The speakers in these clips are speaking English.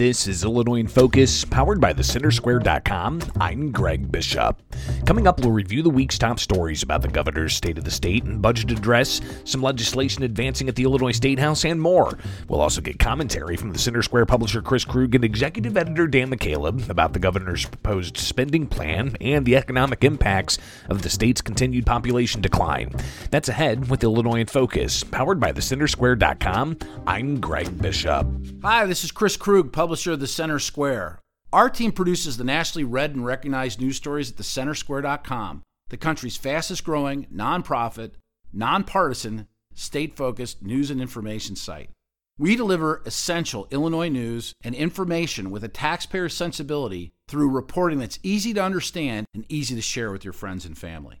This is Illinois in Focus, powered by thecentersquare.com. I'm Greg Bishop. Coming up, we'll review the week's top stories about the governor's State of the State and budget address, some legislation advancing at the Illinois State House, and more. We'll also get commentary from the Center Square publisher Chris Krug and executive editor Dan McCaleb about the governor's proposed spending plan and the economic impacts of the state's continued population decline. That's ahead with Illinois in Focus, powered by thecentersquare.com. I'm Greg Bishop. Hi, this is Chris Krug, publisher of The Center Square. Our team produces the nationally read and recognized news stories at thecentersquare.com, the country's fastest growing, nonprofit, nonpartisan, state focused news and information site. We deliver essential Illinois news and information with a taxpayer sensibility through reporting that's easy to understand and easy to share with your friends and family.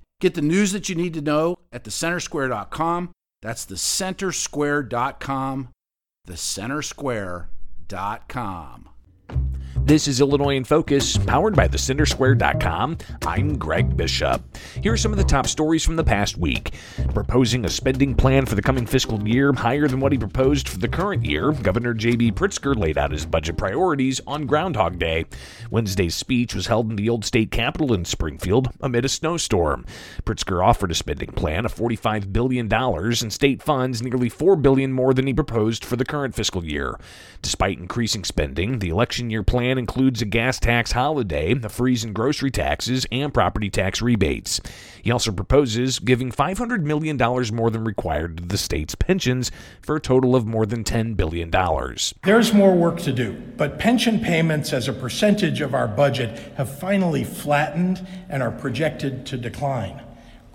Get the news that you need to know at thecentersquare.com. That's thecentersquare.com. Thecentersquare.com. This is Illinois in Focus, powered by thecentersquare.com. I'm Greg Bishop. Here are some of the top stories from the past week. Proposing a spending plan for the coming fiscal year higher than what he proposed for the current year, Governor J.B. Pritzker laid out his budget priorities on Groundhog Day. Wednesday's speech was held in the old state capitol in Springfield amid a snowstorm. Pritzker offered a spending plan of $45 billion in state funds, nearly 4 billion more than he proposed for the current fiscal year. Despite increasing spending, the election year plan includes a gas tax holiday, a freeze in grocery taxes, and property tax rebates. He also proposes giving $500 million more than required to the state's pensions for a total of more than $10 billion. There's more work to do, but pension payments as a percentage of our budget have finally flattened and are projected to decline.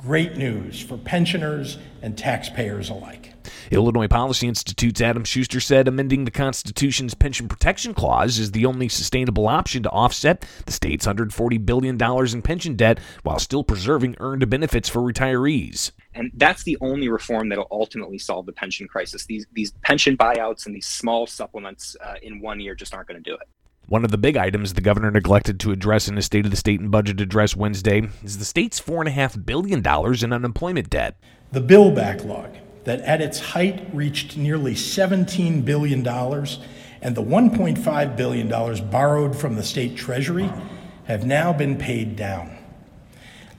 Great news for pensioners and taxpayers alike. Illinois Policy Institute's Adam Schuster said amending the Constitution's Pension Protection Clause is the only sustainable option to offset the state's $140 billion in pension debt while still preserving earned benefits for retirees. And that's the only reform that'll ultimately solve the pension crisis. These, these pension buyouts and these small supplements uh, in one year just aren't going to do it. One of the big items the governor neglected to address in his State of the State and Budget Address Wednesday is the state's $4.5 billion in unemployment debt. The bill backlog that at its height reached nearly $17 billion and the $1.5 billion borrowed from the state treasury have now been paid down.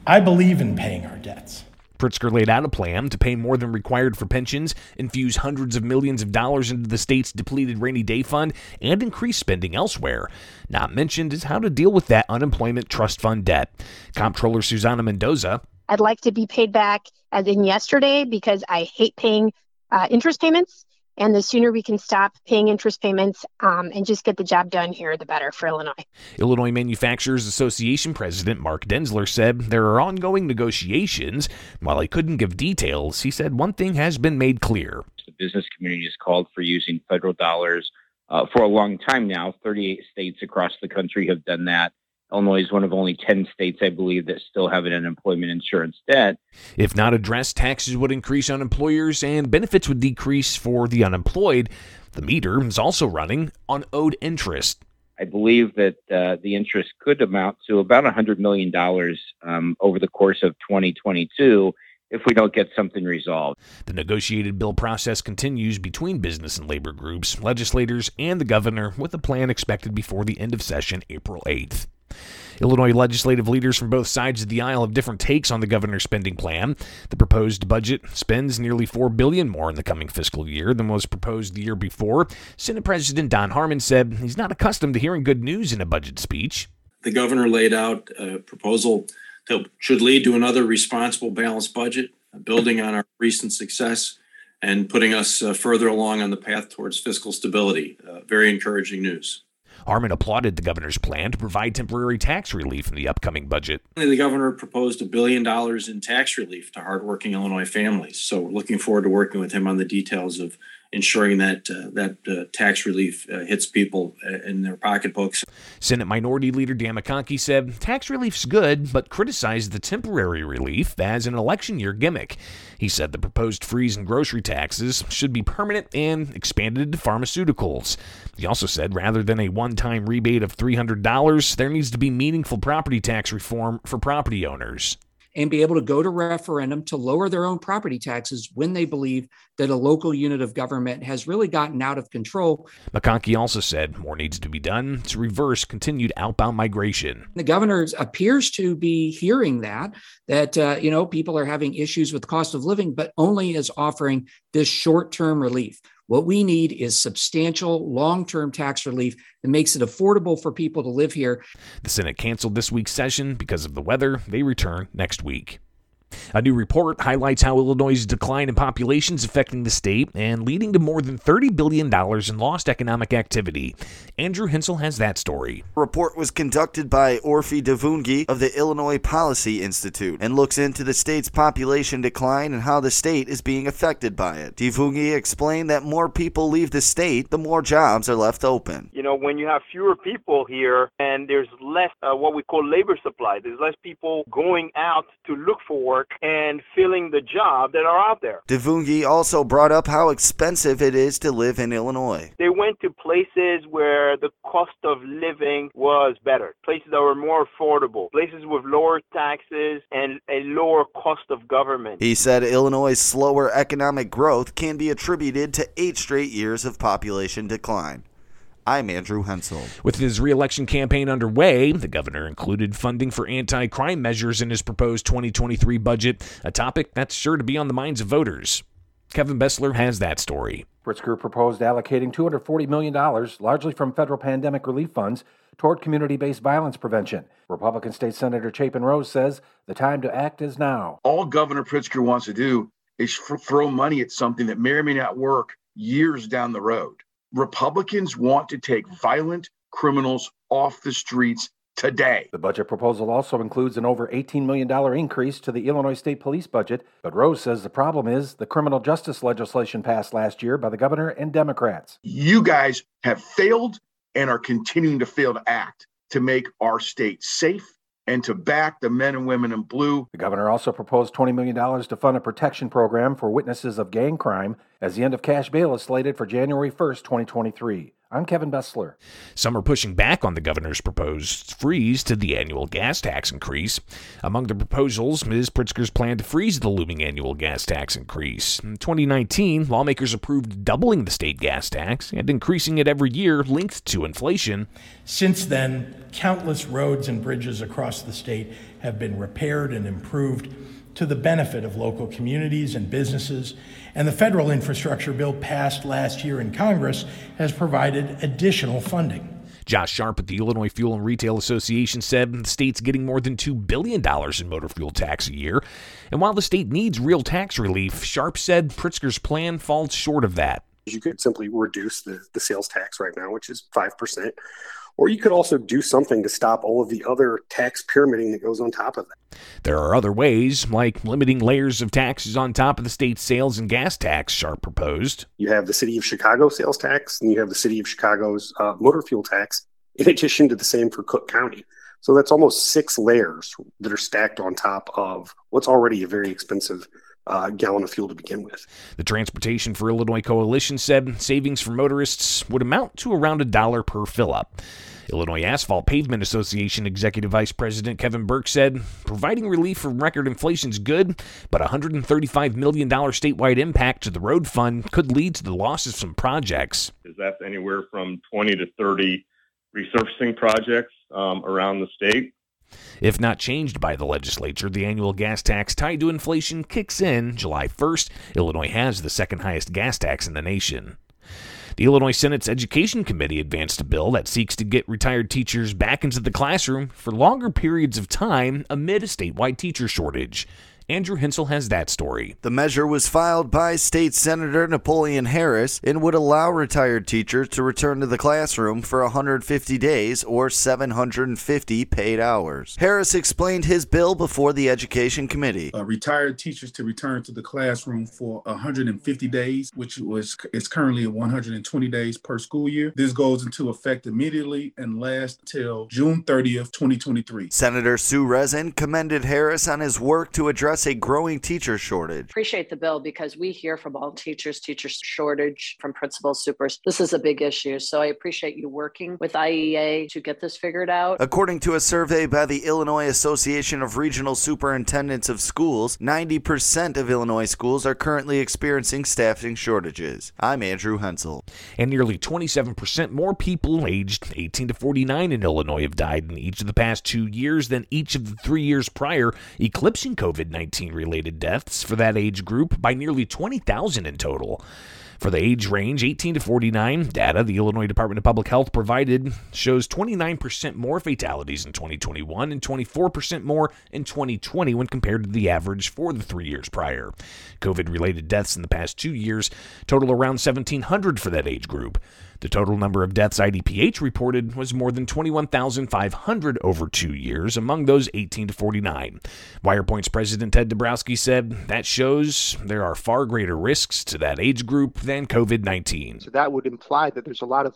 I believe in paying our debts. Pritzker laid out a plan to pay more than required for pensions, infuse hundreds of millions of dollars into the state's depleted rainy day fund, and increase spending elsewhere. Not mentioned is how to deal with that unemployment trust fund debt. Comptroller Susana Mendoza. I'd like to be paid back as in yesterday because I hate paying uh, interest payments. And the sooner we can stop paying interest payments um, and just get the job done here, the better for Illinois. Illinois Manufacturers Association President Mark Denzler said there are ongoing negotiations. While he couldn't give details, he said one thing has been made clear. The business community has called for using federal dollars uh, for a long time now. 38 states across the country have done that. Illinois is one of only 10 states, I believe, that still have an unemployment insurance debt. If not addressed, taxes would increase on employers and benefits would decrease for the unemployed. The meter is also running on owed interest. I believe that uh, the interest could amount to about $100 million um, over the course of 2022 if we don't get something resolved. The negotiated bill process continues between business and labor groups, legislators, and the governor, with a plan expected before the end of session April 8th. Illinois legislative leaders from both sides of the aisle have different takes on the governor's spending plan. The proposed budget spends nearly 4 billion more in the coming fiscal year than was proposed the year before. Senate President Don Harmon said he's not accustomed to hearing good news in a budget speech. The governor laid out a proposal that should lead to another responsible balanced budget, building on our recent success and putting us uh, further along on the path towards fiscal stability. Uh, very encouraging news. Harmon applauded the governor's plan to provide temporary tax relief in the upcoming budget. The governor proposed a billion dollars in tax relief to hardworking Illinois families. So we're looking forward to working with him on the details of ensuring that uh, that uh, tax relief uh, hits people uh, in their pocketbooks. Senate Minority Leader Dan McConchie said tax relief's good, but criticized the temporary relief as an election year gimmick. He said the proposed freeze in grocery taxes should be permanent and expanded to pharmaceuticals. He also said rather than a one time rebate of $300, there needs to be meaningful property tax reform for property owners and be able to go to referendum to lower their own property taxes when they believe that a local unit of government has really gotten out of control. McConchie also said more needs to be done to reverse continued outbound migration. The governor appears to be hearing that that uh, you know people are having issues with cost of living, but only is offering this short-term relief. What we need is substantial long term tax relief that makes it affordable for people to live here. The Senate canceled this week's session because of the weather. They return next week. A new report highlights how Illinois' decline in population is affecting the state and leading to more than $30 billion in lost economic activity. Andrew Hensel has that story. The report was conducted by Orphe Divounguy of the Illinois Policy Institute and looks into the state's population decline and how the state is being affected by it. Devungi explained that more people leave the state, the more jobs are left open. You know, when you have fewer people here and there's less uh, what we call labor supply, there's less people going out to look for work and filling the job that are out there. Divounguy also brought up how expensive it is to live in Illinois. They went to places where the cost of living was better, places that were more affordable, places with lower taxes and a lower cost of government. He said Illinois' slower economic growth can be attributed to eight straight years of population decline. I'm Andrew Hensel. With his reelection campaign underway, the governor included funding for anti crime measures in his proposed 2023 budget, a topic that's sure to be on the minds of voters. Kevin Bessler has that story. Pritzker proposed allocating $240 million, largely from federal pandemic relief funds, toward community based violence prevention. Republican State Senator Chapin Rose says the time to act is now. All Governor Pritzker wants to do is f- throw money at something that may or may not work years down the road. Republicans want to take violent criminals off the streets today. The budget proposal also includes an over $18 million increase to the Illinois State Police budget, but Rose says the problem is the criminal justice legislation passed last year by the governor and Democrats. You guys have failed and are continuing to fail to act to make our state safe and to back the men and women in blue. The governor also proposed $20 million to fund a protection program for witnesses of gang crime as the end of cash bail is slated for January 1st, 2023. I'm Kevin Bessler. Some are pushing back on the governor's proposed freeze to the annual gas tax increase. Among the proposals, Ms. Pritzker's plan to freeze the looming annual gas tax increase. In 2019, lawmakers approved doubling the state gas tax and increasing it every year linked to inflation. Since then, countless roads and bridges across the state have been repaired and improved to the benefit of local communities and businesses, and the federal infrastructure bill passed last year in Congress has provided additional funding. Josh Sharp at the Illinois Fuel and Retail Association said the state's getting more than $2 billion in motor fuel tax a year. And while the state needs real tax relief, Sharp said Pritzker's plan falls short of that. You could simply reduce the, the sales tax right now, which is 5%, or you could also do something to stop all of the other tax pyramiding that goes on top of that. There are other ways, like limiting layers of taxes on top of the state's sales and gas tax, Sharp proposed. You have the city of Chicago sales tax, and you have the city of Chicago's uh, motor fuel tax, in addition to the same for Cook County. So that's almost six layers that are stacked on top of what's already a very expensive uh, gallon of fuel to begin with. The Transportation for Illinois Coalition said savings for motorists would amount to around a dollar per fill up. Illinois Asphalt Pavement Association Executive Vice President Kevin Burke said, providing relief from record inflation is good, but $135 million statewide impact to the road fund could lead to the loss of some projects. That's anywhere from 20 to 30 resurfacing projects um, around the state. If not changed by the legislature, the annual gas tax tied to inflation kicks in July 1st. Illinois has the second highest gas tax in the nation. The Illinois Senate's Education Committee advanced a bill that seeks to get retired teachers back into the classroom for longer periods of time amid a statewide teacher shortage. Andrew Hensel has that story. The measure was filed by State Senator Napoleon Harris and would allow retired teachers to return to the classroom for 150 days or 750 paid hours. Harris explained his bill before the Education Committee. Uh, retired teachers to return to the classroom for 150 days, which was is currently 120 days per school year. This goes into effect immediately and lasts till June 30th, 2023. Senator Sue Rezin commended Harris on his work to address a growing teacher shortage. Appreciate the bill because we hear from all teachers, teacher shortage from principals, supers. This is a big issue. So I appreciate you working with IEA to get this figured out. According to a survey by the Illinois Association of Regional Superintendents of Schools, 90% of Illinois schools are currently experiencing staffing shortages. I'm Andrew Hensel. And nearly 27% more people aged 18 to 49 in Illinois have died in each of the past two years than each of the three years prior, eclipsing COVID 19 related deaths for that age group by nearly 20,000 in total. For the age range 18 to 49, data the Illinois Department of Public Health provided shows 29% more fatalities in 2021 and 24% more in 2020 when compared to the average for the three years prior. COVID related deaths in the past two years total around 1,700 for that age group. The total number of deaths IDPH reported was more than 21,500 over two years, among those 18 to 49. WirePoint's president Ted Dabrowski said that shows there are far greater risks to that age group than COVID 19. So that would imply that there's a lot of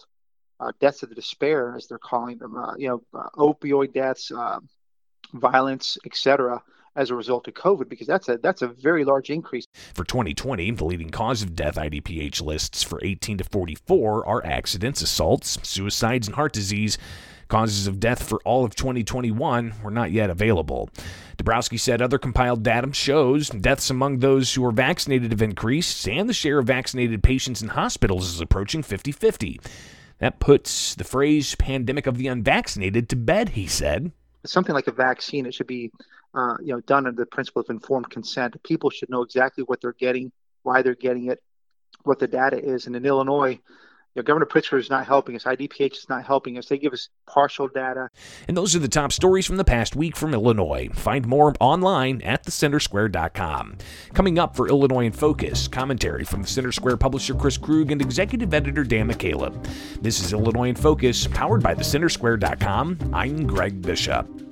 uh, deaths of despair, as they're calling them, uh, you know, uh, opioid deaths, violence, etc as a result of COVID because that's a that's a very large increase. For 2020, the leading cause of death IDPH lists for 18 to 44 are accidents, assaults, suicides, and heart disease. Causes of death for all of 2021 were not yet available. Dabrowski said other compiled data shows deaths among those who are vaccinated have increased, and the share of vaccinated patients in hospitals is approaching 50 50. That puts the phrase pandemic of the unvaccinated to bed, he said. Something like a vaccine, it should be uh, you know, done under the principle of informed consent. People should know exactly what they're getting, why they're getting it, what the data is. And in Illinois, you know, Governor Pritzker is not helping us. IDPH is not helping us. They give us partial data. And those are the top stories from the past week from Illinois. Find more online at thecentersquare.com. Coming up for Illinois in Focus, commentary from the Center Square publisher Chris Krug and executive editor Dan McCaleb. This is Illinois in Focus, powered by thecentersquare.com. I'm Greg Bishop.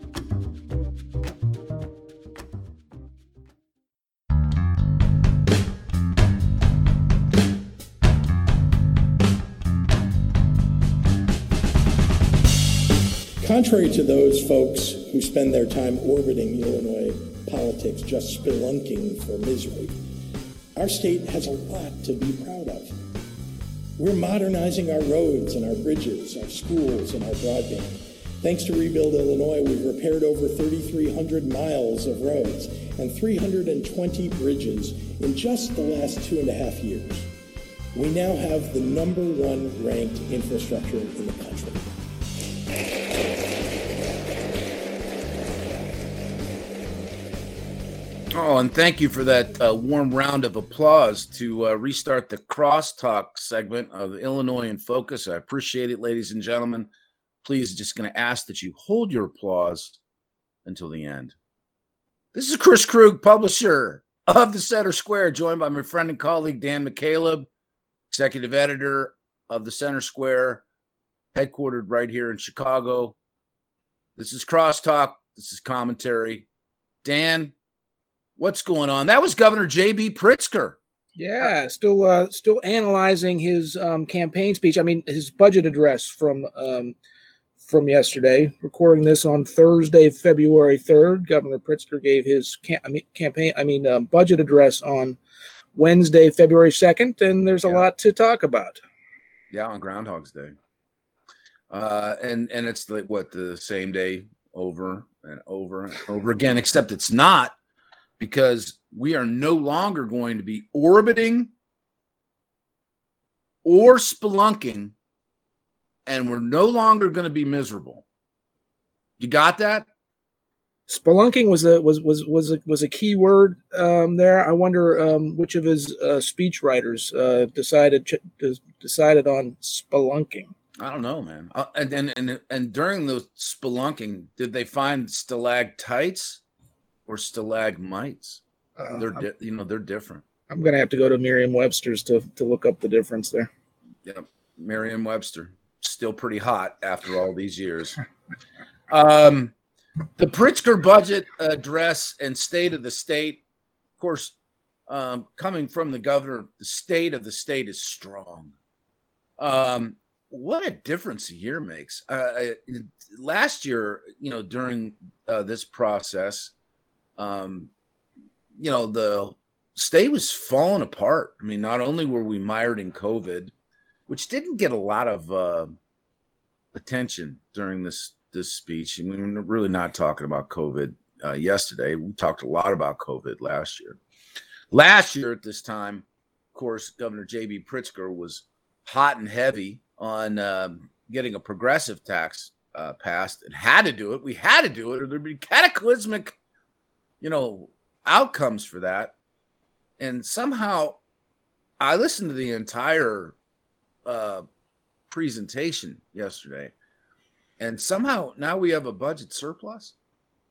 Contrary to those folks who spend their time orbiting Illinois politics just spelunking for misery, our state has a lot to be proud of. We're modernizing our roads and our bridges, our schools, and our broadband. Thanks to Rebuild Illinois, we've repaired over 3,300 miles of roads and 320 bridges in just the last two and a half years. We now have the number one ranked infrastructure in the country. And thank you for that uh, warm round of applause to uh, restart the crosstalk segment of Illinois in Focus. I appreciate it, ladies and gentlemen. Please, just going to ask that you hold your applause until the end. This is Chris Krug, publisher of the Center Square, joined by my friend and colleague Dan McCaleb, executive editor of the Center Square, headquartered right here in Chicago. This is Crosstalk. This is commentary. Dan, what's going on? That was Governor J.B. Pritzker. Yeah, still uh, still analyzing his um, campaign speech. I mean, his budget address from um, from yesterday. Recording this on Thursday, February third. Governor Pritzker gave his cam- I mean, campaign. I mean, um, budget address on Wednesday, February second, and there's a yeah. lot to talk about. Yeah, on Groundhog's Day. Uh, and and it's like what the same day over and over and over again, except it's not because we are no longer going to be orbiting or spelunking, and we're no longer going to be miserable. You got that? Spelunking was a was was was a, was a key word um, there. I wonder um, which of his uh, speech writers uh, decided ch- decided on spelunking. I don't know, man. Uh, and, and and and during the spelunking, did they find stalactites or stalagmites? Uh, they're di- you know they're different. I'm gonna have to go to Merriam-Webster's to to look up the difference there. Yeah, Merriam-Webster still pretty hot after all these years. Um, the Pritzker budget address and state of the state, of course, um, coming from the governor, the state of the state is strong. Um, what a difference a year makes. Uh, last year, you know, during uh, this process, um, you know, the state was falling apart. I mean, not only were we mired in COVID, which didn't get a lot of uh, attention during this this speech. Mean, we're really not talking about COVID uh, yesterday. We talked a lot about COVID last year. Last year at this time, of course, Governor J.B. Pritzker was hot and heavy on um, getting a progressive tax uh, passed and had to do it. We had to do it, or there'd be cataclysmic, you know, outcomes for that. And somehow, I listened to the entire uh, presentation yesterday, and somehow now we have a budget surplus,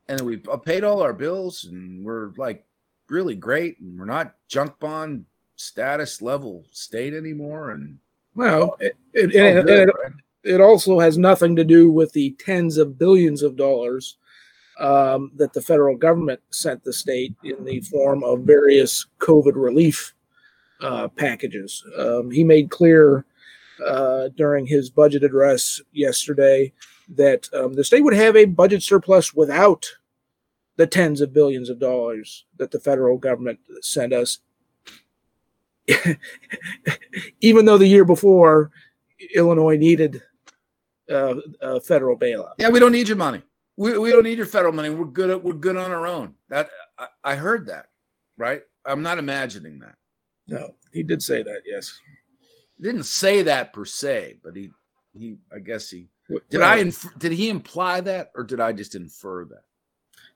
and we've paid all our bills, and we're like really great, and we're not junk bond status level state anymore, and Well, it, it, it, it also has nothing to do with the tens of billions of dollars um, that the federal government sent the state in the form of various COVID relief uh, packages. Um, he made clear uh, during his budget address yesterday that um, the state would have a budget surplus without the tens of billions of dollars that the federal government sent us even though the year before Illinois needed uh, a federal bailout. Yeah, we don't need your money. We, we don't need your federal money. We're good. At, we're good on our own. That I, I heard that, right? I'm not imagining that. No, he did say that. Yes, He didn't say that per se, but he he. I guess he did. well- I inf- did he imply that, or did I just infer that?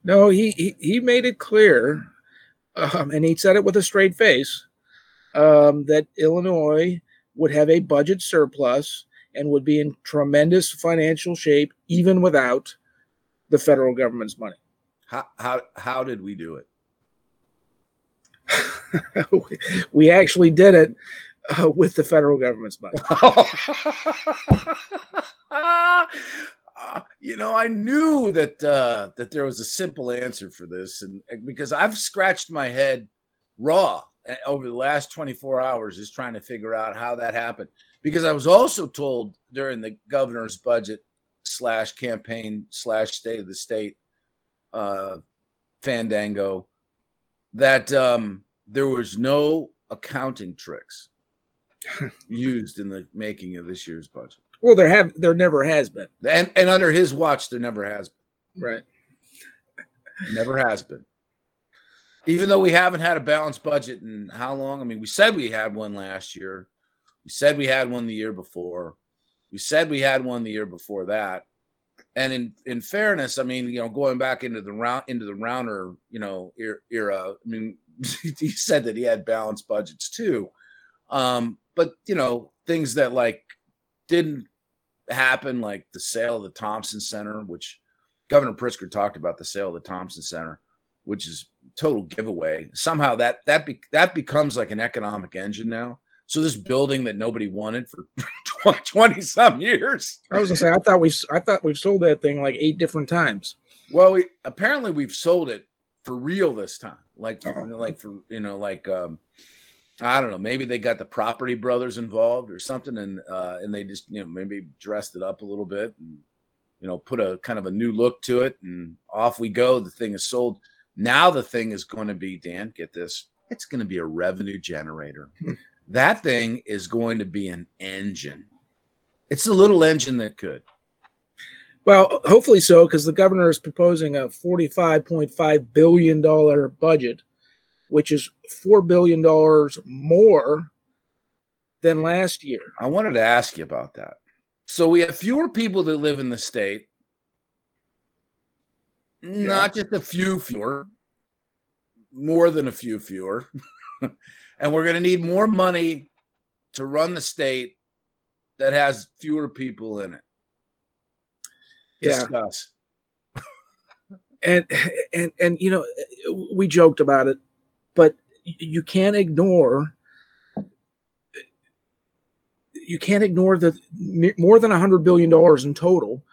no, he he, he made it clear, um, and he said it with a straight face, um, that Illinois would have a budget surplus and would be in tremendous financial shape even without the federal government's money. How how how did we do it? we actually did it uh, with the federal government's money. Uh, you know, I knew that uh, that there was a simple answer for this, and because I've scratched my head raw uh, over the last 24 hours, is trying to figure out how that happened. Because I was also told during the governor's budget slash campaign slash state of the state uh, fandango that um, there was no accounting tricks used in the making of this year's budget. Well, there have there never has been. And and under his watch, there never has been. Right. Never has been. Even though we haven't had a balanced budget in how long? I mean, we said we had one last year. We said we had one the year before. We said we had one the year before that. And in in fairness, I mean, you know, going back into the round into the Rauner, you know, er- era. I mean, he said that he had balanced budgets too. Um, but you know, things that like didn't happen, like the sale of the Thompson Center, which Governor Pritzker talked about the sale of the Thompson Center, which is total giveaway. Somehow that that be, that becomes like an economic engine now. So this building that nobody wanted for 20 some years. I was gonna say I thought we I thought we've sold that thing like eight different times. Well, we apparently we've sold it for real this time. Like like for you know like um I don't know, maybe they got the property brothers involved or something and uh and they just you know maybe dressed it up a little bit and you know put a kind of a new look to it and off we go. The thing is sold. Now the thing is going to be Dan, get this. It's going to be a revenue generator. That thing is going to be an engine. It's a little engine that could. Well, hopefully so, because the governor is proposing a forty-five point five billion dollar budget, which is four billion dollars more than last year. I wanted to ask you about that. So we have fewer people that live in the state, not just a few fewer, more than a few fewer. and we're going to need more money to run the state that has fewer people in it. Yeah. Discuss. and and and you know we joked about it but you can't ignore you can't ignore the more than 100 billion dollars in total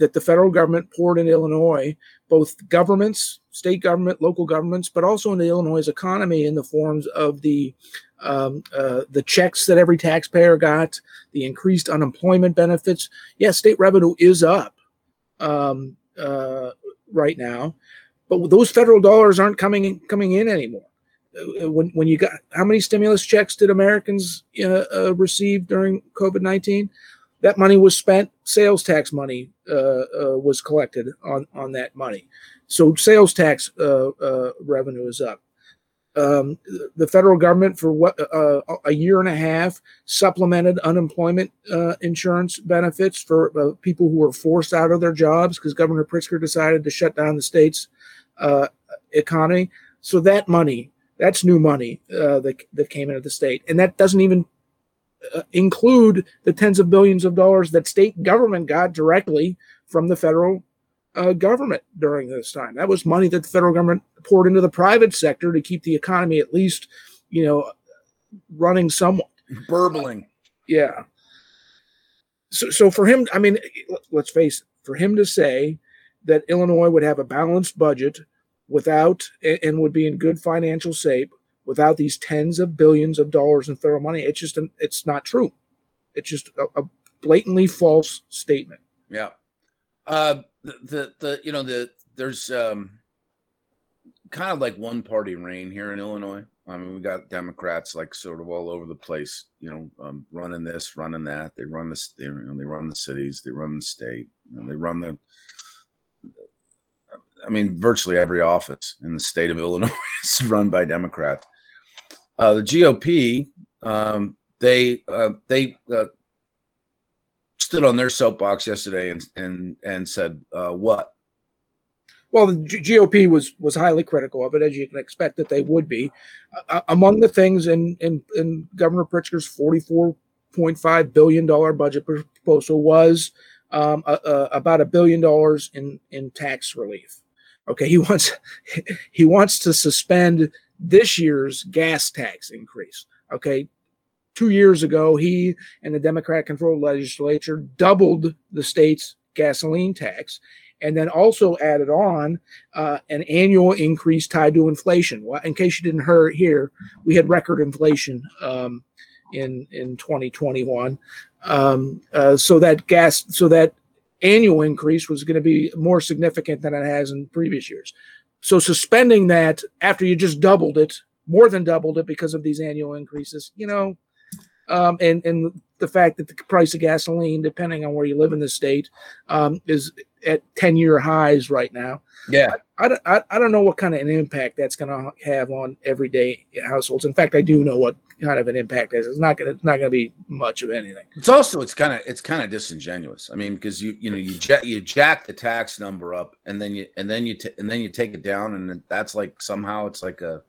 that the federal government poured in Illinois, both governments, state government, local governments, but also in Illinois' economy in the forms of the um, uh, the checks that every taxpayer got, the increased unemployment benefits. Yes, state revenue is up um, uh, right now, but those federal dollars aren't coming in, coming in anymore. Uh, when when you got how many stimulus checks did Americans uh, uh, receive during COVID nineteen? That money was spent. Sales tax money uh, was collected on on that money, so sales tax revenue is up um, the federal government for what uh, a year and a half supplemented unemployment uh, insurance benefits for uh, people who were forced out of their jobs because Governor Pritzker decided to shut down the state's uh, economy. So that money, that's new money uh, that that came into the state, and that doesn't even uh, include the tens of billions of dollars that state government got directly from the federal uh, government during this time. That was money that the federal government poured into the private sector to keep the economy at least, you know, running somewhat. Burbling. Yeah. So, so for him, I mean, let's face it, for him to say that Illinois would have a balanced budget without and would be in good financial shape without these tens of billions of dollars in federal money, it's just it's not true. It's just a, a blatantly false statement. Yeah. Uh, the, the the you know the there's um kind of like one party reign here in Illinois. I mean, we got Democrats like sort of all over the place, you know, um, running this, running that. They run the, they, you know, they run the cities, they run the state, you know, they run the. I mean, virtually every office in the state of Illinois is run by Democrats. Uh, the GOP, um, they uh, they uh, stood on their soapbox yesterday and and and said uh, what? Well, the GOP was was highly critical of it, as you can expect that they would be. Among the things in in, in Governor Pritzker's forty four point five billion dollar budget proposal was um, about a billion dollars in in tax relief. Okay, he wants he wants to suspend this year's gas tax increase. Okay, two years ago, he and the Democrat controlled legislature doubled the state's gasoline tax and then also added on uh, an annual increase tied to inflation. Well, in case you didn't hear here, we had record inflation um, in in 2021. Um, uh, so that gas, so that annual increase was going to be more significant than it has in previous years. So suspending that after you just doubled it, more than doubled it because of these annual increases, you know, um, and and the fact that the price of gasoline, depending on where you live in the state, um, is at ten year highs right now. Yeah, I, I, I don't know what kind of an impact that's going to have on everyday households. In fact, I do know what kind of an impact is. It's not going to it's not going to be much of anything. It's also it's kind of it's kind of disingenuous. I mean, because you you know you jack you jack the tax number up and then you and then you t- and then you take it down and that's like somehow it's like a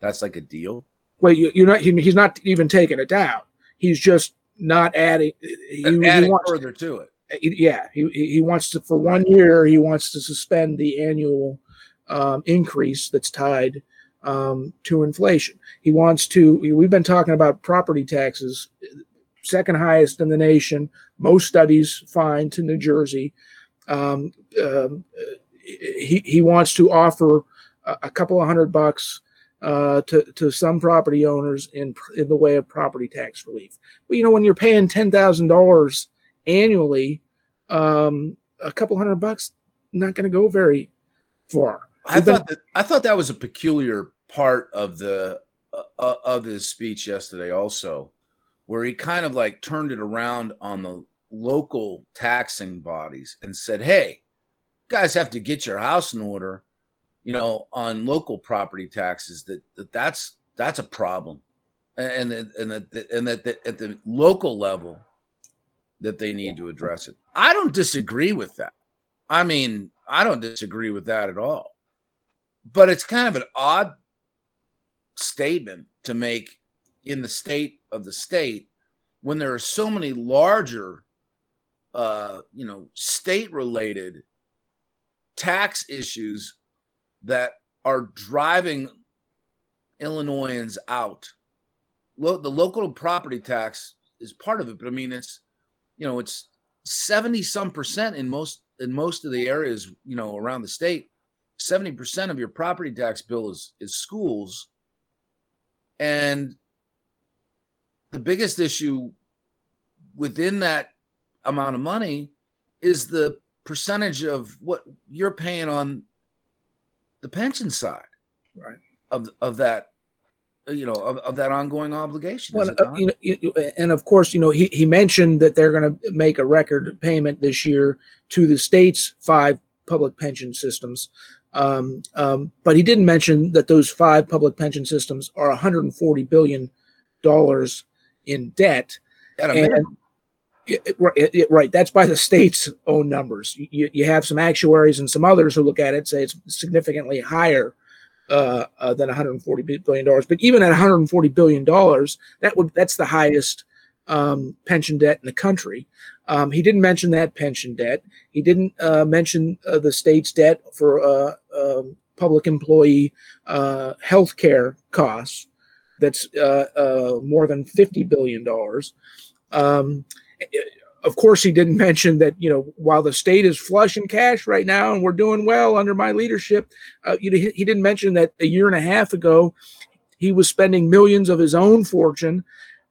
that's like a deal. Well, you, you're not. He, he's not even taking it down. He's just not adding. He, adding he wants, further to it. Yeah, he he wants to for one year. He wants to suspend the annual um, increase that's tied um, to inflation. He wants to. We've been talking about property taxes, second highest in the nation. Most studies find to New Jersey. Um, um, he he wants to offer a, a couple of hundred bucks uh, to to some property owners in in the way of property tax relief. But you know, when you're paying ten thousand dollars annually, um, a couple hundred bucks not going to go very far. I thought that I thought that was a peculiar part of the uh, uh, of his speech yesterday, also, where he kind of like turned it around on the local taxing bodies and said, "Hey, guys have to get your house in order." You know, on local property taxes that, that that's that's a problem, and and that and that at the local level that they need to address it. I don't disagree with that. I mean, I don't disagree with that at all. But it's kind of an odd statement to make in the state of the state when there are so many larger uh, you know, state related tax issues that are driving Illinoisans out. Lo- the local property tax is part of it, but I mean it's you know it's 70 some percent in most in most of the areas, you know, around the state. 70% of your property tax bill is is schools. And the biggest issue within that amount of money is the percentage of what you're paying on the pension side right of of that you know of, of that ongoing obligation Well, uh, you know, you- and of course, you know, he, he mentioned that they're going to make a record payment this year to the state's five public pension systems. Um, um, but he didn't mention that those five public pension systems are 140 billion dollars in debt. And-. Right, that's by the state's own numbers. You, you have some actuaries and some others who look at it say it's significantly higher uh, uh, than 140 billion dollars. But even at 140 billion dollars, that would that's the highest um, pension debt in the country. Um, he didn't mention that pension debt. He didn't uh, mention uh, the state's debt for uh, um, public employee uh, health care costs. That's uh, uh, more than 50 billion dollars. Um, of course, he didn't mention that you know while the state is flush in cash right now and we're doing well under my leadership, uh, you know, he, he didn't mention that a year and a half ago he was spending millions of his own fortune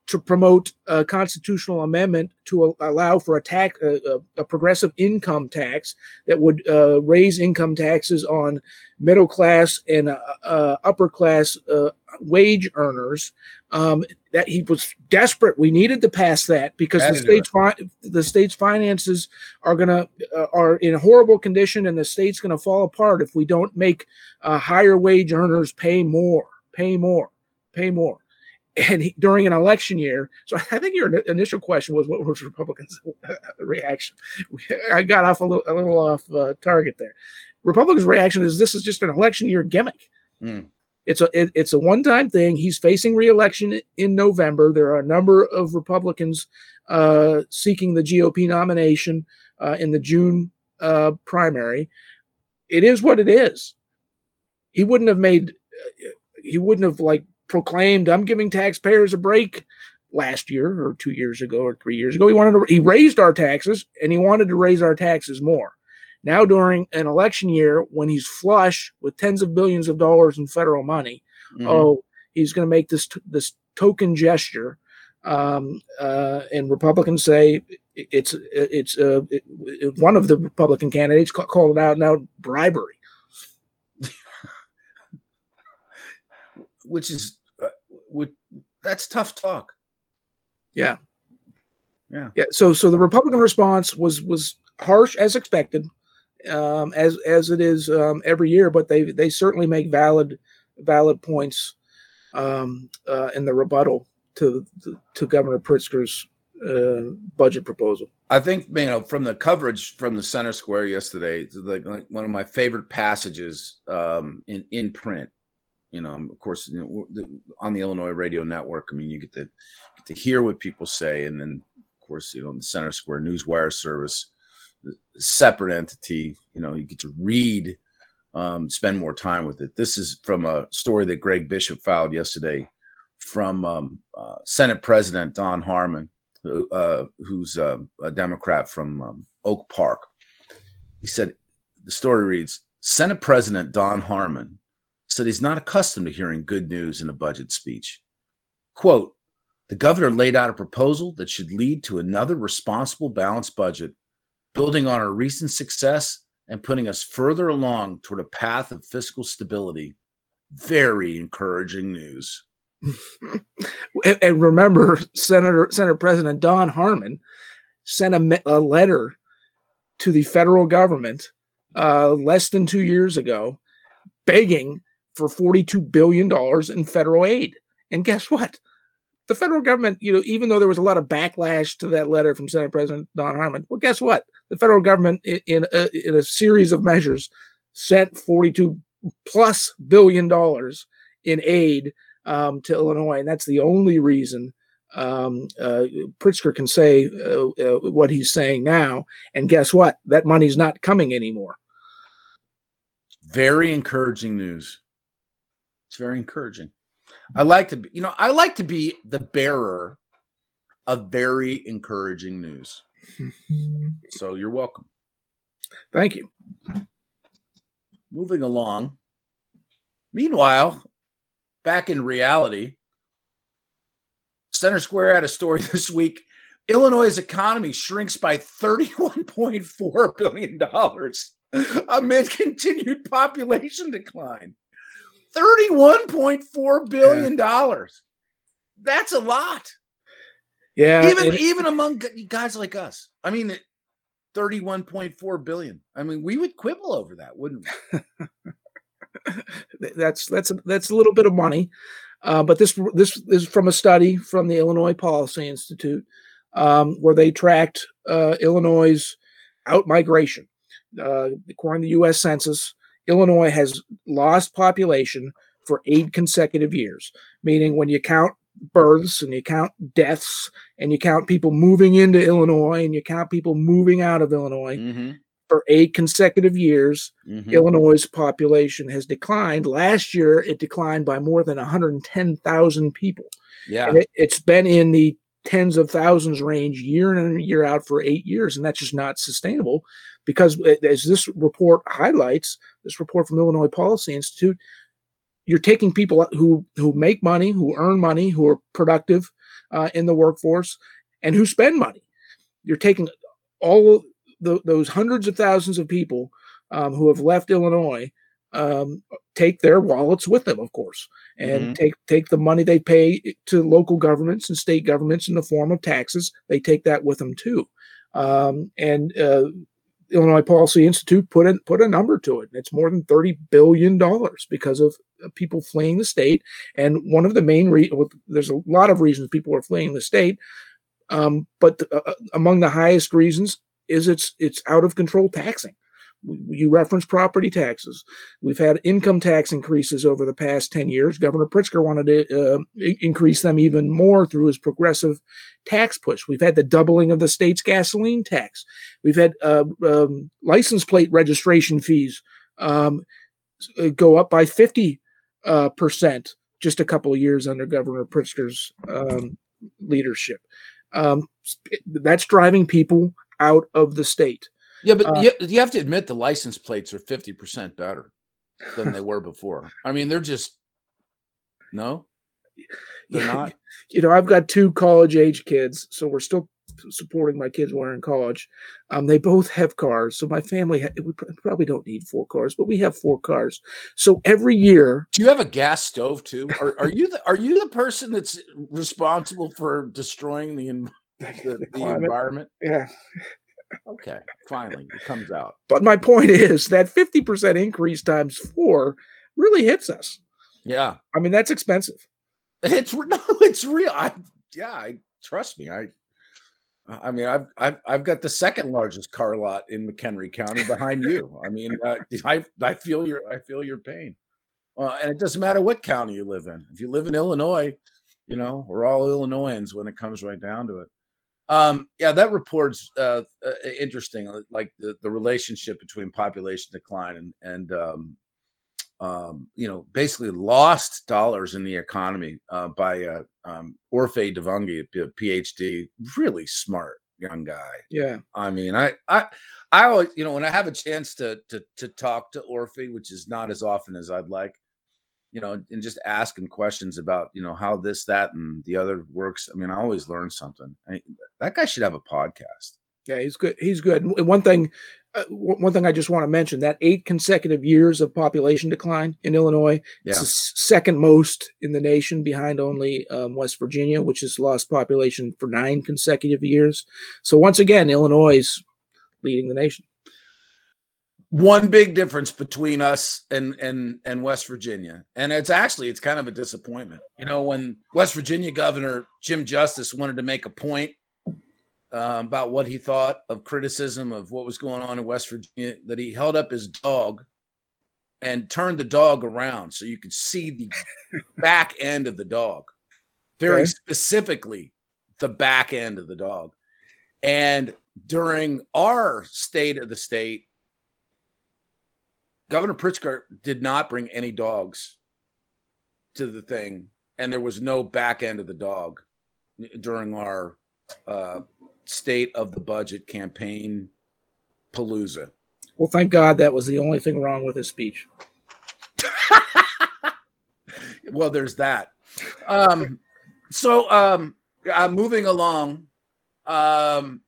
to promote a constitutional amendment to a- allow for a tax, a, a- progressive income tax that would uh, raise income taxes on middle class and uh, uh, upper class uh, wage earners. Um, that he was desperate. We needed to pass that because Had the to do it. state's fi- the state's finances are gonna uh, are in horrible condition, and the state's gonna fall apart if we don't make uh, higher wage earners pay more, pay more, pay more. And he, during an election year, so I think your initial question was what was Republicans' reaction? I got off a little, a little off uh, target there. Republicans' reaction is this is just an election year gimmick. Mm. It's a it, it's a one time thing. He's facing reelection in November. There are a number of Republicans uh, seeking the GOP nomination uh, in the June uh, primary. It is what it is. He wouldn't have made. uh, He wouldn't have like proclaimed, "I'm giving taxpayers a break." Last year, or two years ago, or three years ago, he wanted to. He raised our taxes, and he wanted to raise our taxes more. Now, during an election year, when he's flush with tens of billions of dollars in federal money, Mhm. oh, he's going to make this this token gesture. Um, uh, and Republicans say it's it's uh, it, one of the Republican candidates ca- called it out now bribery. Which is uh, which, that's tough talk. Yeah, Yeah. yeah. So so the Republican response was was harsh as expected, um, as as it is um, every year. But they they certainly make valid valid points um, uh, in the rebuttal to to Governor Pritzker's uh, budget proposal. I think you know from the coverage from the center square yesterday, it's like, like one of my favorite passages um, in in print. You know, of course, you know, on the Illinois Radio Network. I mean, you get to get to hear what people say, and then of course, you know, the center square newswire service, separate entity. You know, you get to read, um, spend more time with it. This is from a story that Greg Bishop filed yesterday from um, uh, Senate President Don Harmon who, uh, who's uh, a Democrat from um, Oak Park. He said, the story reads Senate President Don Harmon said he's not accustomed to hearing good news in a budget speech. Quote, the governor laid out a proposal that should lead to another responsible, balanced budget, building on our recent success and putting us further along toward a path of fiscal stability. Very encouraging news. and, remember, Senator Senate President Don Harmon sent a, a letter to the federal government uh, less than two years ago, begging for forty-two billion dollars in federal aid. And guess what? The federal government, you know, even though there was a lot of backlash to that letter from Senate President Don Harmon, well, guess what? The federal government, in, in, a, in a series of measures, sent forty-two plus billion dollars in aid um, to Illinois, and that's the only reason um, uh, Pritzker can say uh, uh, what he's saying now. And guess what? That money's not coming anymore. Very encouraging news. It's very encouraging. I like to be, you know, I like to be the bearer of very encouraging news. so you're welcome. Thank you. Moving along. Meanwhile, back in reality, Center Square had a story this week. Illinois' economy shrinks by $31.4 billion amid continued population decline. $31.4 billion. Yeah. That's a lot. Yeah. Even it, even among guys like us. I mean, 31.4 billion. I mean, we would quibble over that, wouldn't we? that's that's that's a little bit of money. Uh, but this this is from a study from the Illinois Policy Institute, um, where they tracked uh, Illinois' out migration. Uh, according to the U.S. Census, Illinois has lost population for eight consecutive years, meaning when you count births and you count deaths and you count people moving into Illinois and you count people moving out of Illinois mm-hmm. for eight consecutive years, mm-hmm. Illinois' population has declined. Last year, it declined by more than 110,000 people. Yeah. It, it's been in the tens of thousands range year in and year out for eight years, and that's just not sustainable because as this report highlights, this report from Illinois Policy Institute, you're taking people who who make money, who earn money, who are productive uh, in the workforce, and who spend money. You're taking all the, those hundreds of thousands of people um, who have left Illinois, um, take their wallets with them, of course, and mm-hmm. take take the money they pay to local governments and state governments in the form of taxes. They take that with them too, um, and uh, Illinois Policy Institute put a, put a number to it. It's more than $30 billion because of people fleeing the state. And one of the main reasons, there's a lot of reasons people are fleeing the state. Um, but the, uh, uh, among the highest reasons is it's it's out of control taxing you reference property taxes. We've had income tax increases over the past 10 years. Governor Pritzker wanted to uh, increase them even more through his progressive tax push. We've had the doubling of the state's gasoline tax. We've had uh, um, license plate registration fees um, uh, go up by 50 uh, percent just a couple of years under Governor Pritzker's um, leadership. Um, that's driving people out of the state. Yeah, but uh, you, you have to admit the license plates are 50% better than they were before. I mean, they're just no, they're not. You know, I've got two college age kids, so we're still supporting my kids while they're in college. Um, they both have cars, so my family ha- we probably don't need four cars, but we have four cars. So every year, do you have a gas stove too? Are, are you the are you the person that's responsible for destroying the, the, the, the environment? Yeah okay, finally it comes out. But my point is that 50% increase times four really hits us. Yeah. I mean, that's expensive. It's no, it's real. I, yeah, I trust me. I, I mean, I've, I've, I've got the second largest car lot in McHenry County behind you. I mean, uh, I, I feel your, I feel your pain. Uh, and it doesn't matter what county you live in. If you live in Illinois, you know, we're all Illinoisans when it comes right down to it. Um, yeah, that report's uh, uh, interesting. Uh, like the, the relationship between population decline and and um, um, you know basically lost dollars in the economy uh, by uh, um, Orphe Divounguy, PhD, really smart young guy. Yeah, I mean, I I I always you know when I have a chance to to to talk to Orphe, which is not as often as I'd like you know, and just asking questions about, you know, how this, that, and the other works. I mean, I always learn something. I that guy should have a podcast. Yeah, he's good. He's good. And one thing, uh, one thing I just want to mention that eight consecutive years of population decline in Illinois. Yeah. It's the second most in the nation, behind only um, West Virginia, which has lost population for nine consecutive years. So once again, Illinois is leading the nation one big difference between us and and and West Virginia, and it's actually it's kind of a disappointment. You know, when West Virginia Governor Jim Justice wanted to make a point uh, about what he thought of criticism of what was going on in West Virginia, that he held up his dog and turned the dog around so you could see the back end of the dog, very okay. specifically the back end of the dog. And during our state of the state Governor Pritzker did not bring any dogs to the thing and there was no back end of the dog during our uh, state of the budget campaign palooza. Well, thank God that was the only thing wrong with his speech. well, there's that. Um, so, um, uh, moving along, um,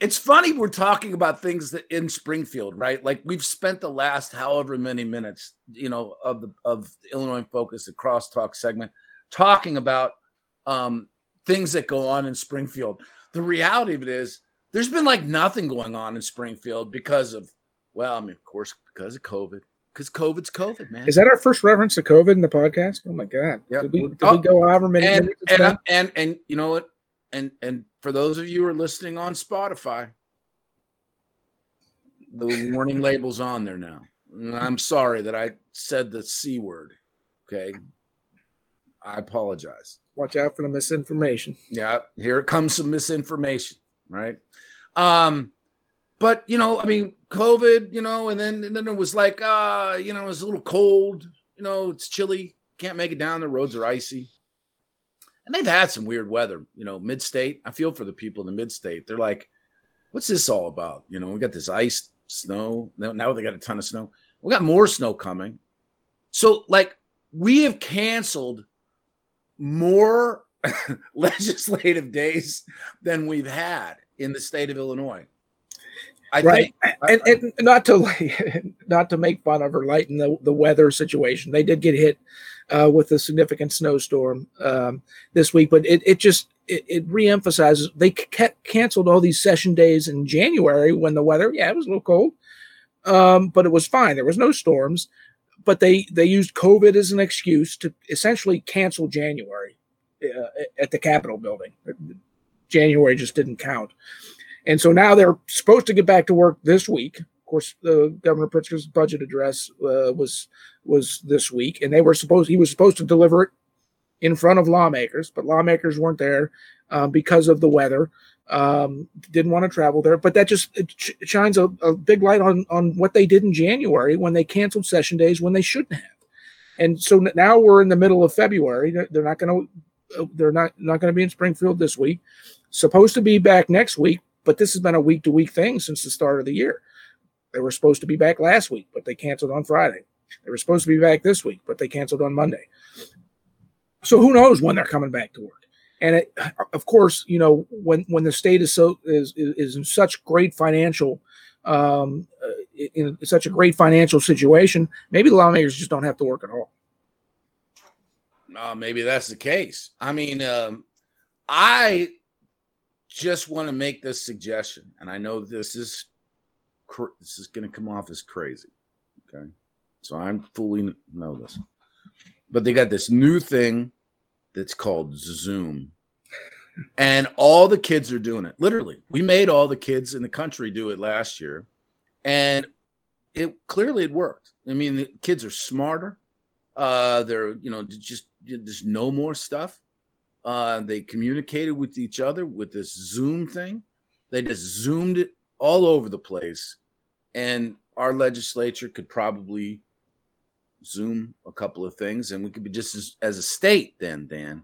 it's funny we're talking about things that in Springfield, right? Like we've spent the last however many minutes, you know, of the of the Illinois Focus, the crosstalk segment, talking about um, things that go on in Springfield. The reality of it is, there's been like nothing going on in Springfield because of, well, I mean, of course, because of COVID. Because COVID's COVID, man. Is that our first reference to COVID in the podcast? Oh my God! Yeah. Did we, did we go however many and, minutes? and, and and you know what? And and for those of you who are listening on Spotify, the warning label's on there now. I'm sorry that I said the C word. Okay. I apologize. Watch out for the misinformation. Yeah, here comes some misinformation, right? Um, but you know, I mean, COVID, you know, and then and then it was like, uh, you know, it was a little cold, you know, it's chilly, can't make it down, the roads are icy. And they've had some weird weather, you know, mid-state. I feel for the people in the mid-state. They're like, what's this all about? You know, we got this ice, snow. Now, now they got a ton of snow. We got more snow coming. So, like, we have canceled more legislative days than we've had in the state of Illinois. I right, think and, and not to not to make fun of or lighten the, the weather situation. They did get hit uh, with a significant snowstorm um, this week, but it, it just it, it reemphasizes they ca- canceled all these session days in January when the weather, yeah, it was a little cold, um, but it was fine. There was no storms, but they they used COVID as an excuse to essentially cancel January uh, at the Capitol building. January just didn't count. And so now they're supposed to get back to work this week. Course, the Governor Pritzker's budget address uh, was was this week, and they were supposed he was supposed to deliver it in front of lawmakers, but lawmakers weren't there uh, because of the weather. Um, didn't want to travel there, but that just shines a, a big light on on what they did in January when they canceled session days when they shouldn't have. And so now we're in the middle of February. They're, not going to they're not not going to be in Springfield this week. Supposed to be back next week, but this has been a week to week thing since the start of the year. They were supposed to be back last week, but they canceled on Friday. They were supposed to be back this week, but they canceled on Monday. So who knows when they're coming back to work? And it, of course, you know when when the state is so is is in such great financial um, uh, in such a great financial situation, maybe the lawmakers just don't have to work at all. Uh, maybe that's the case. I mean, um, I just want to make this suggestion, and I know this is cr- this is going to come off as crazy. Okay, so I'm fully know this, but they got this new thing that's called Zoom, and all the kids are doing it. Literally, we made all the kids in the country do it last year, and it clearly it worked. I mean, the kids are smarter. Uh, they're you know just just know more stuff. Uh, they communicated with each other with this Zoom thing. They just zoomed it all over the place, and our legislature could probably zoom a couple of things, and we could be just as, as a state then, Dan,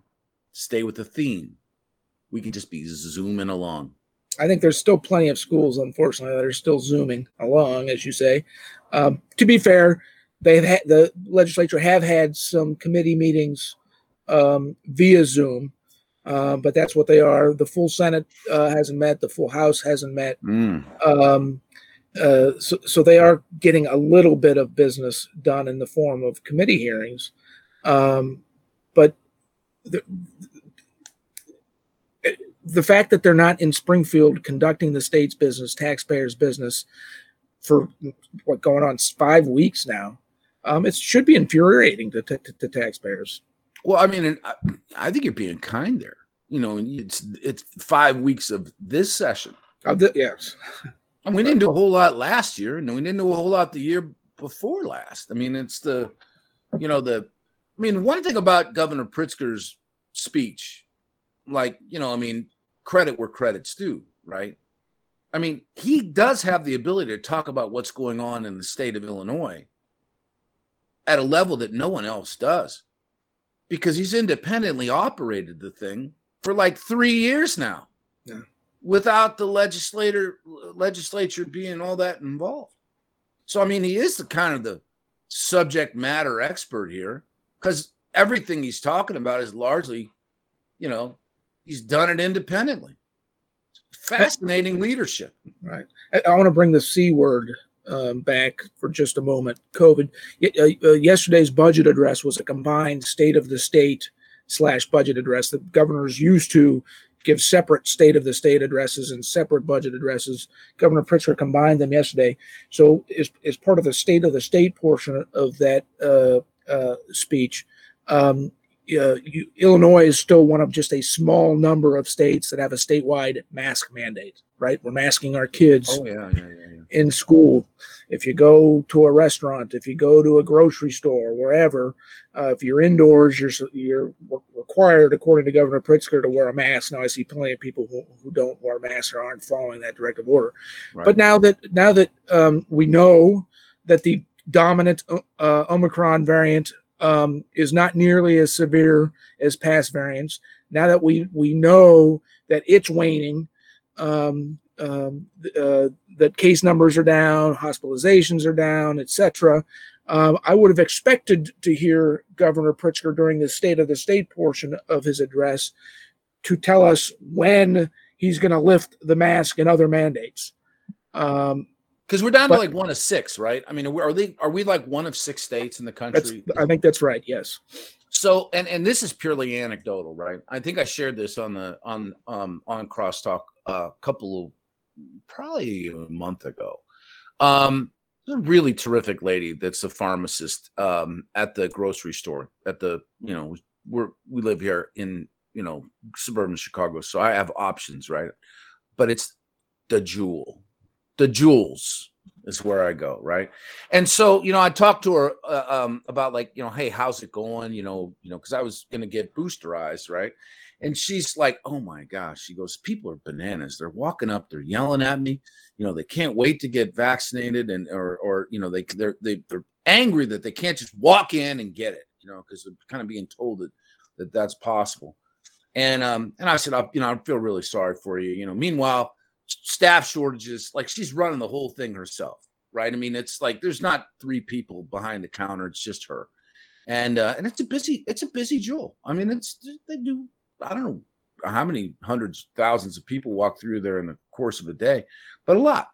stay with the theme. We could just be zooming along. I think there's still plenty of schools, unfortunately, that are still zooming along, as you say. Um, to be fair, they've had the legislature have had some committee meetings um, via Zoom, uh, but that's what they are. The full Senate uh, hasn't met. The full House hasn't met. Um, uh, so, so they are getting a little bit of business done in the form of committee hearings, um, but the, the fact that they're not in Springfield conducting the state's business, taxpayers' business, for what going on five weeks now, um, it should be infuriating to, to, to taxpayers. Well, I mean, I, I think you're being kind there. You know, it's it's five weeks of this session. Of the, yes. And we didn't do a whole lot last year, and we didn't do a whole lot the year before last. I mean, it's the, you know, the, I mean, one thing about Governor Pritzker's speech, like, you know, I mean, credit where credit's due, right? I mean, he does have the ability to talk about what's going on in the state of Illinois at a level that no one else does. Because he's independently operated the thing for like three years now Yeah. without the legislator legislature being all that involved. So I mean, he is the kind of the subject matter expert here because everything he's talking about is largely, you know, he's done it independently. Fascinating leadership. Right. I, I want to bring the C word um, back for just a moment. COVID. Y- uh, uh, yesterday's budget address was a combined state of the state slash budget address. The governors used to give separate state of the state addresses and separate budget addresses. Governor Pritzker combined them yesterday. So, as, as part of the state of the state portion of that uh, uh, speech, um, uh, you, Illinois is still one of just a small number of states that have a statewide mask mandate. Right, we're masking our kids Oh yeah, yeah, yeah. In school. If you go to a restaurant, if you go to a grocery store, wherever, uh, if you're indoors, you're you're required, according to Governor Pritzker, to wear a mask. Now I see plenty of people who, who don't wear masks or aren't following that directive order. Right. But now that now that um, we know that the dominant uh, Omicron variant um, is not nearly as severe as past variants, now that we we know that it's waning, um, um, uh, that case numbers are down, hospitalizations are down, etc. Um, I would have expected to hear Governor Pritzker during the State of the State portion of his address to tell us when he's going to lift the mask and other mandates. Um, Because we're down But- to like one of six, right? I mean, are we, are we like one of six states in the country? I think that's right. Yes. So, and and this is purely anecdotal, right? I think I shared this on the on um on Crosstalk a couple of probably a month ago. Um, a really terrific lady that's a pharmacist um at the grocery store at the you know we're we live here in you know suburban Chicago, so I have options, right? But it's the jewel, the jewels is where I go, right? And so, you know, I talked to her uh, um, about like, you know, hey, how's it going? You know, you know, because I was gonna get boosterized, right? And she's like, oh my gosh, she goes, people are bananas. They're walking up, they're yelling at me. You know, they can't wait to get vaccinated, and or or you know, they they're they, they're angry that they can't just walk in and get it. You know, because they're kind of being told that that that's possible. And um, and I said, I, you know, I feel really sorry for you. You know, meanwhile, staff shortages, like she's running the whole thing herself, right? I mean, it's like there's not three people behind the counter; it's just her. And uh, and it's a busy, it's a busy jewel. I mean, it's they do. I don't know how many hundreds, thousands of people walk through there in the course of a day, but a lot.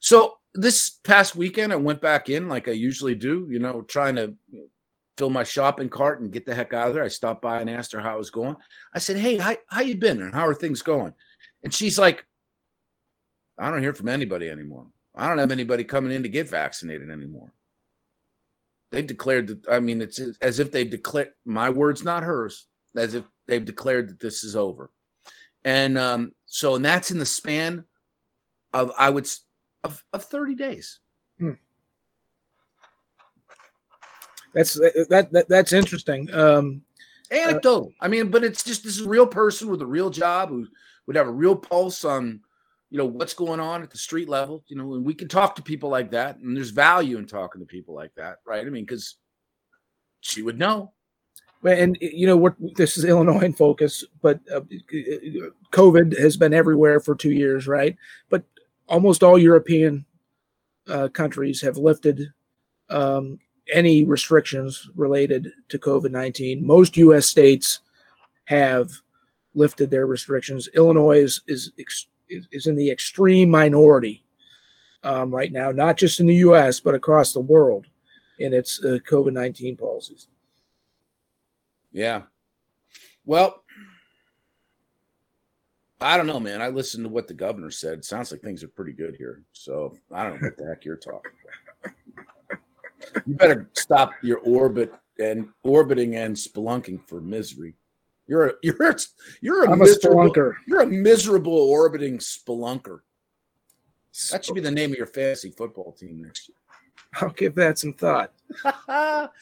So this past weekend, I went back in like I usually do. You know, trying to fill my shopping cart and get the heck out of there. I stopped by and asked her how it was going. I said, "Hey, how how you been and how are things going?" And she's like, "I don't hear from anybody anymore. I don't have anybody coming in to get vaccinated anymore." They've declared that. I mean, it's as if they've declared. My words, not hers. As if they've declared that this is over. And um, so, and that's in the span of I would of, of thirty days. That's that, that that's interesting. Um, anecdotal. I mean, but it's just this is a real person with a real job who would have a real pulse on, you know, what's going on at the street level. You know, and we can talk to people like that, and there's value in talking to people like that, right? I mean, because she would know. And you know what? This is Illinois in focus, but uh, COVID has been everywhere for two years, right? But almost all European uh, countries have lifted um, any restrictions related to COVID nineteen. Most U.S. states have lifted their restrictions. Illinois is is is in the extreme minority um, right now, not just in the U.S. but across the world in its uh, COVID nineteen policies. Yeah. Well, I don't know, man. I listened to what the governor said. It sounds like things are pretty good here. So I don't know what the heck you're talking about. You better stop your orbit and orbiting and spelunking for misery. You're a you're a, you're a I'm a miserable, spelunker. You're a miserable orbiting spelunker. That should be the name of your fantasy football team next year. I'll give that some thought.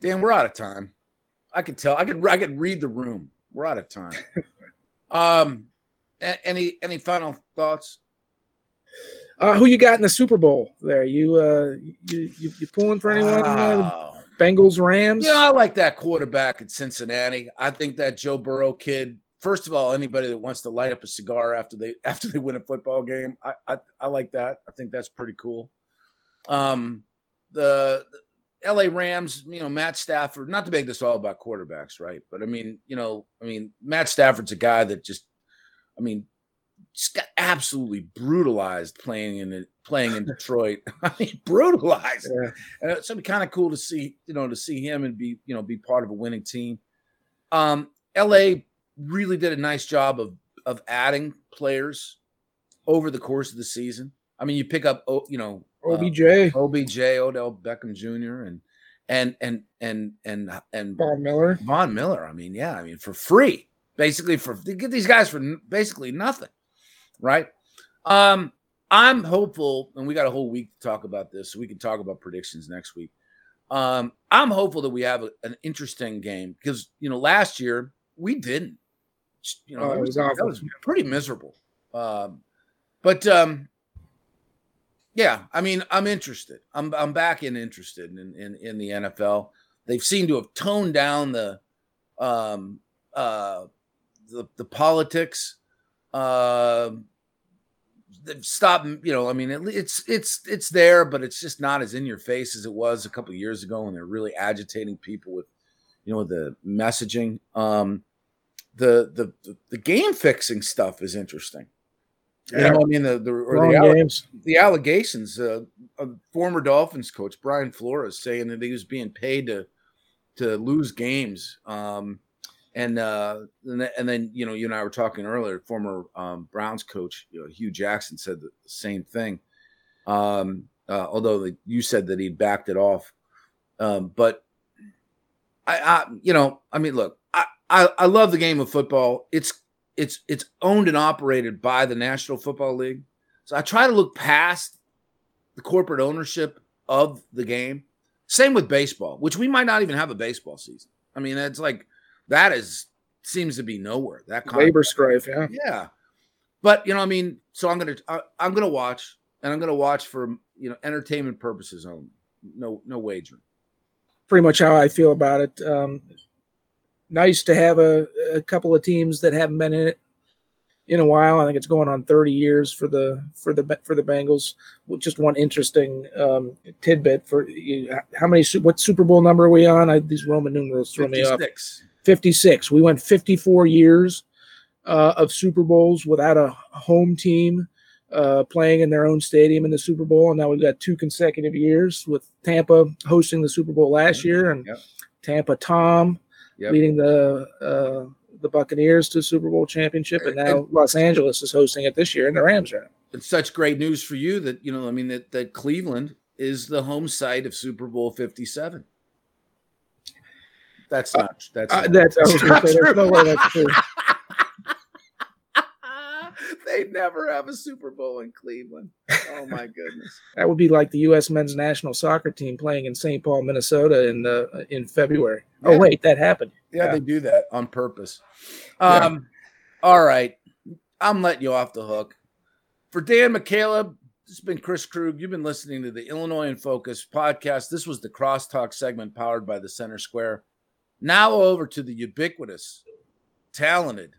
Dan, we're out of time. I could tell. I could. I could read the room. We're out of time. um, any any final thoughts? Uh, who you got in the Super Bowl there? You uh, you you, you pulling for anyone? uh, Bengals Rams. Yeah, I like that quarterback at Cincinnati. I think that Joe Burrow kid. First of all, anybody that wants to light up a cigar after they after they win a football game, I I, I like that. I think that's pretty cool. Um, the, the L.A. Rams, you know, Matt Stafford. Not to make this all about quarterbacks, right? But I mean, you know, I mean, Matt Stafford's a guy that just, I mean, just got absolutely brutalized playing in playing in Detroit. I mean, brutalized. Yeah. And it's gonna be kind of cool to see, you know, to see him and be, you know, be part of a winning team. Um, LA really did a nice job of of adding players over the course of the season. I mean, you pick up, oh, you know, OBJ. OBJ, Odell Beckham Jr. and and and and and and Von Miller. Von Miller. I mean, yeah, I mean for free, basically for get these guys for basically nothing, right? Um, I'm hopeful, and we got a whole week to talk about this, so we can talk about predictions next week. Um, I'm hopeful that we have a, an interesting game because you know last year we didn't. You know, Oh, it was, was that was pretty miserable. Um, but um, yeah, I mean, I'm interested. I'm I'm back in interested in in, in the NFL. They've seemed to have toned down the um uh the the politics. Um they've you know, I mean, it, it's it's it's there, but it's just not as in your face as it was a couple years ago when they're really agitating people with, you know, the messaging. Um, the the the, the game fixing stuff is interesting. You Yeah. know, I mean, the the, or the, games. the allegations. Uh, a former Dolphins coach Brian Flores saying that he was being paid to to lose games. Um, and uh, and, then, and then you know you and I were talking earlier. Former um, Browns coach you know, Hue Jackson said the same thing. Um, uh, although the, you said that he backed it off, um, but I, I, you know, I mean, look, I, I, I love the game of football. It's it's it's owned and operated by the National Football League. So I try to look past the corporate ownership of the game. Same with baseball, which we might not even have a baseball season. I mean, it's like that is seems to be nowhere. That kind of Labor strife. Yeah. yeah. But you know, I mean, so I'm gonna I, I'm gonna watch, and I'm gonna watch for you know entertainment purposes only. No no wagering. Pretty much how I feel about it. Um, nice to have a, a couple of teams that haven't been in it in a while. I think it's going on 30 years for the for the for the Bengals. Well, Just one interesting um, tidbit for you. How many? What Super Bowl number are we on? I, these Roman numerals throw me off. 56. 56. We went 54 years uh, of Super Bowls without a home team uh, playing in their own stadium in the Super Bowl. And now we've got two consecutive years with Tampa hosting the Super Bowl last year and Yep. Tampa Tom Yep. leading the uh, the Buccaneers to Super Bowl championship. And now Los Angeles is hosting it this year and the Rams are. It's such great news for you that you know. I mean that that Cleveland is the home site of Super Bowl 57. That's not. That's Uh, that's, I was that's gonna not say, no way that's true. they never have a Super Bowl in Cleveland. Oh my goodness. That would be like the U.S. men's national soccer team playing in St. Paul, Minnesota, in the in February. Oh wait, that happened. Yeah, they do that on purpose. Yeah. Um, all right. I'm letting you off the hook. For Dan McCaleb, this has been Chris Krug. You've been listening to the Illinois in Focus podcast. This was the Crosstalk segment powered by the Center Square. Now over to the ubiquitous, talented,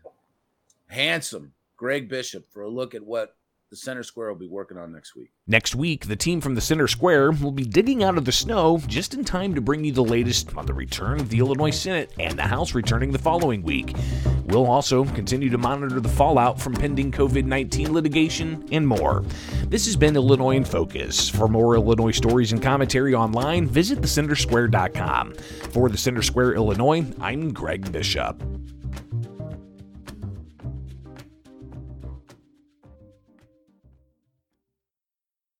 handsome Greg Bishop for a look at what the Center Square will be working on next week. Next week, the team from the Center Square will be digging out of the snow just in time to bring you the latest on the return of the Illinois Senate and the House returning the following week. We'll also continue to monitor the fallout from pending COVID 19 litigation and more. This has been Illinois in Focus. For more Illinois stories and commentary online, visit thecentersquare.com. For the Center Square, Illinois, I'm Greg Bishop.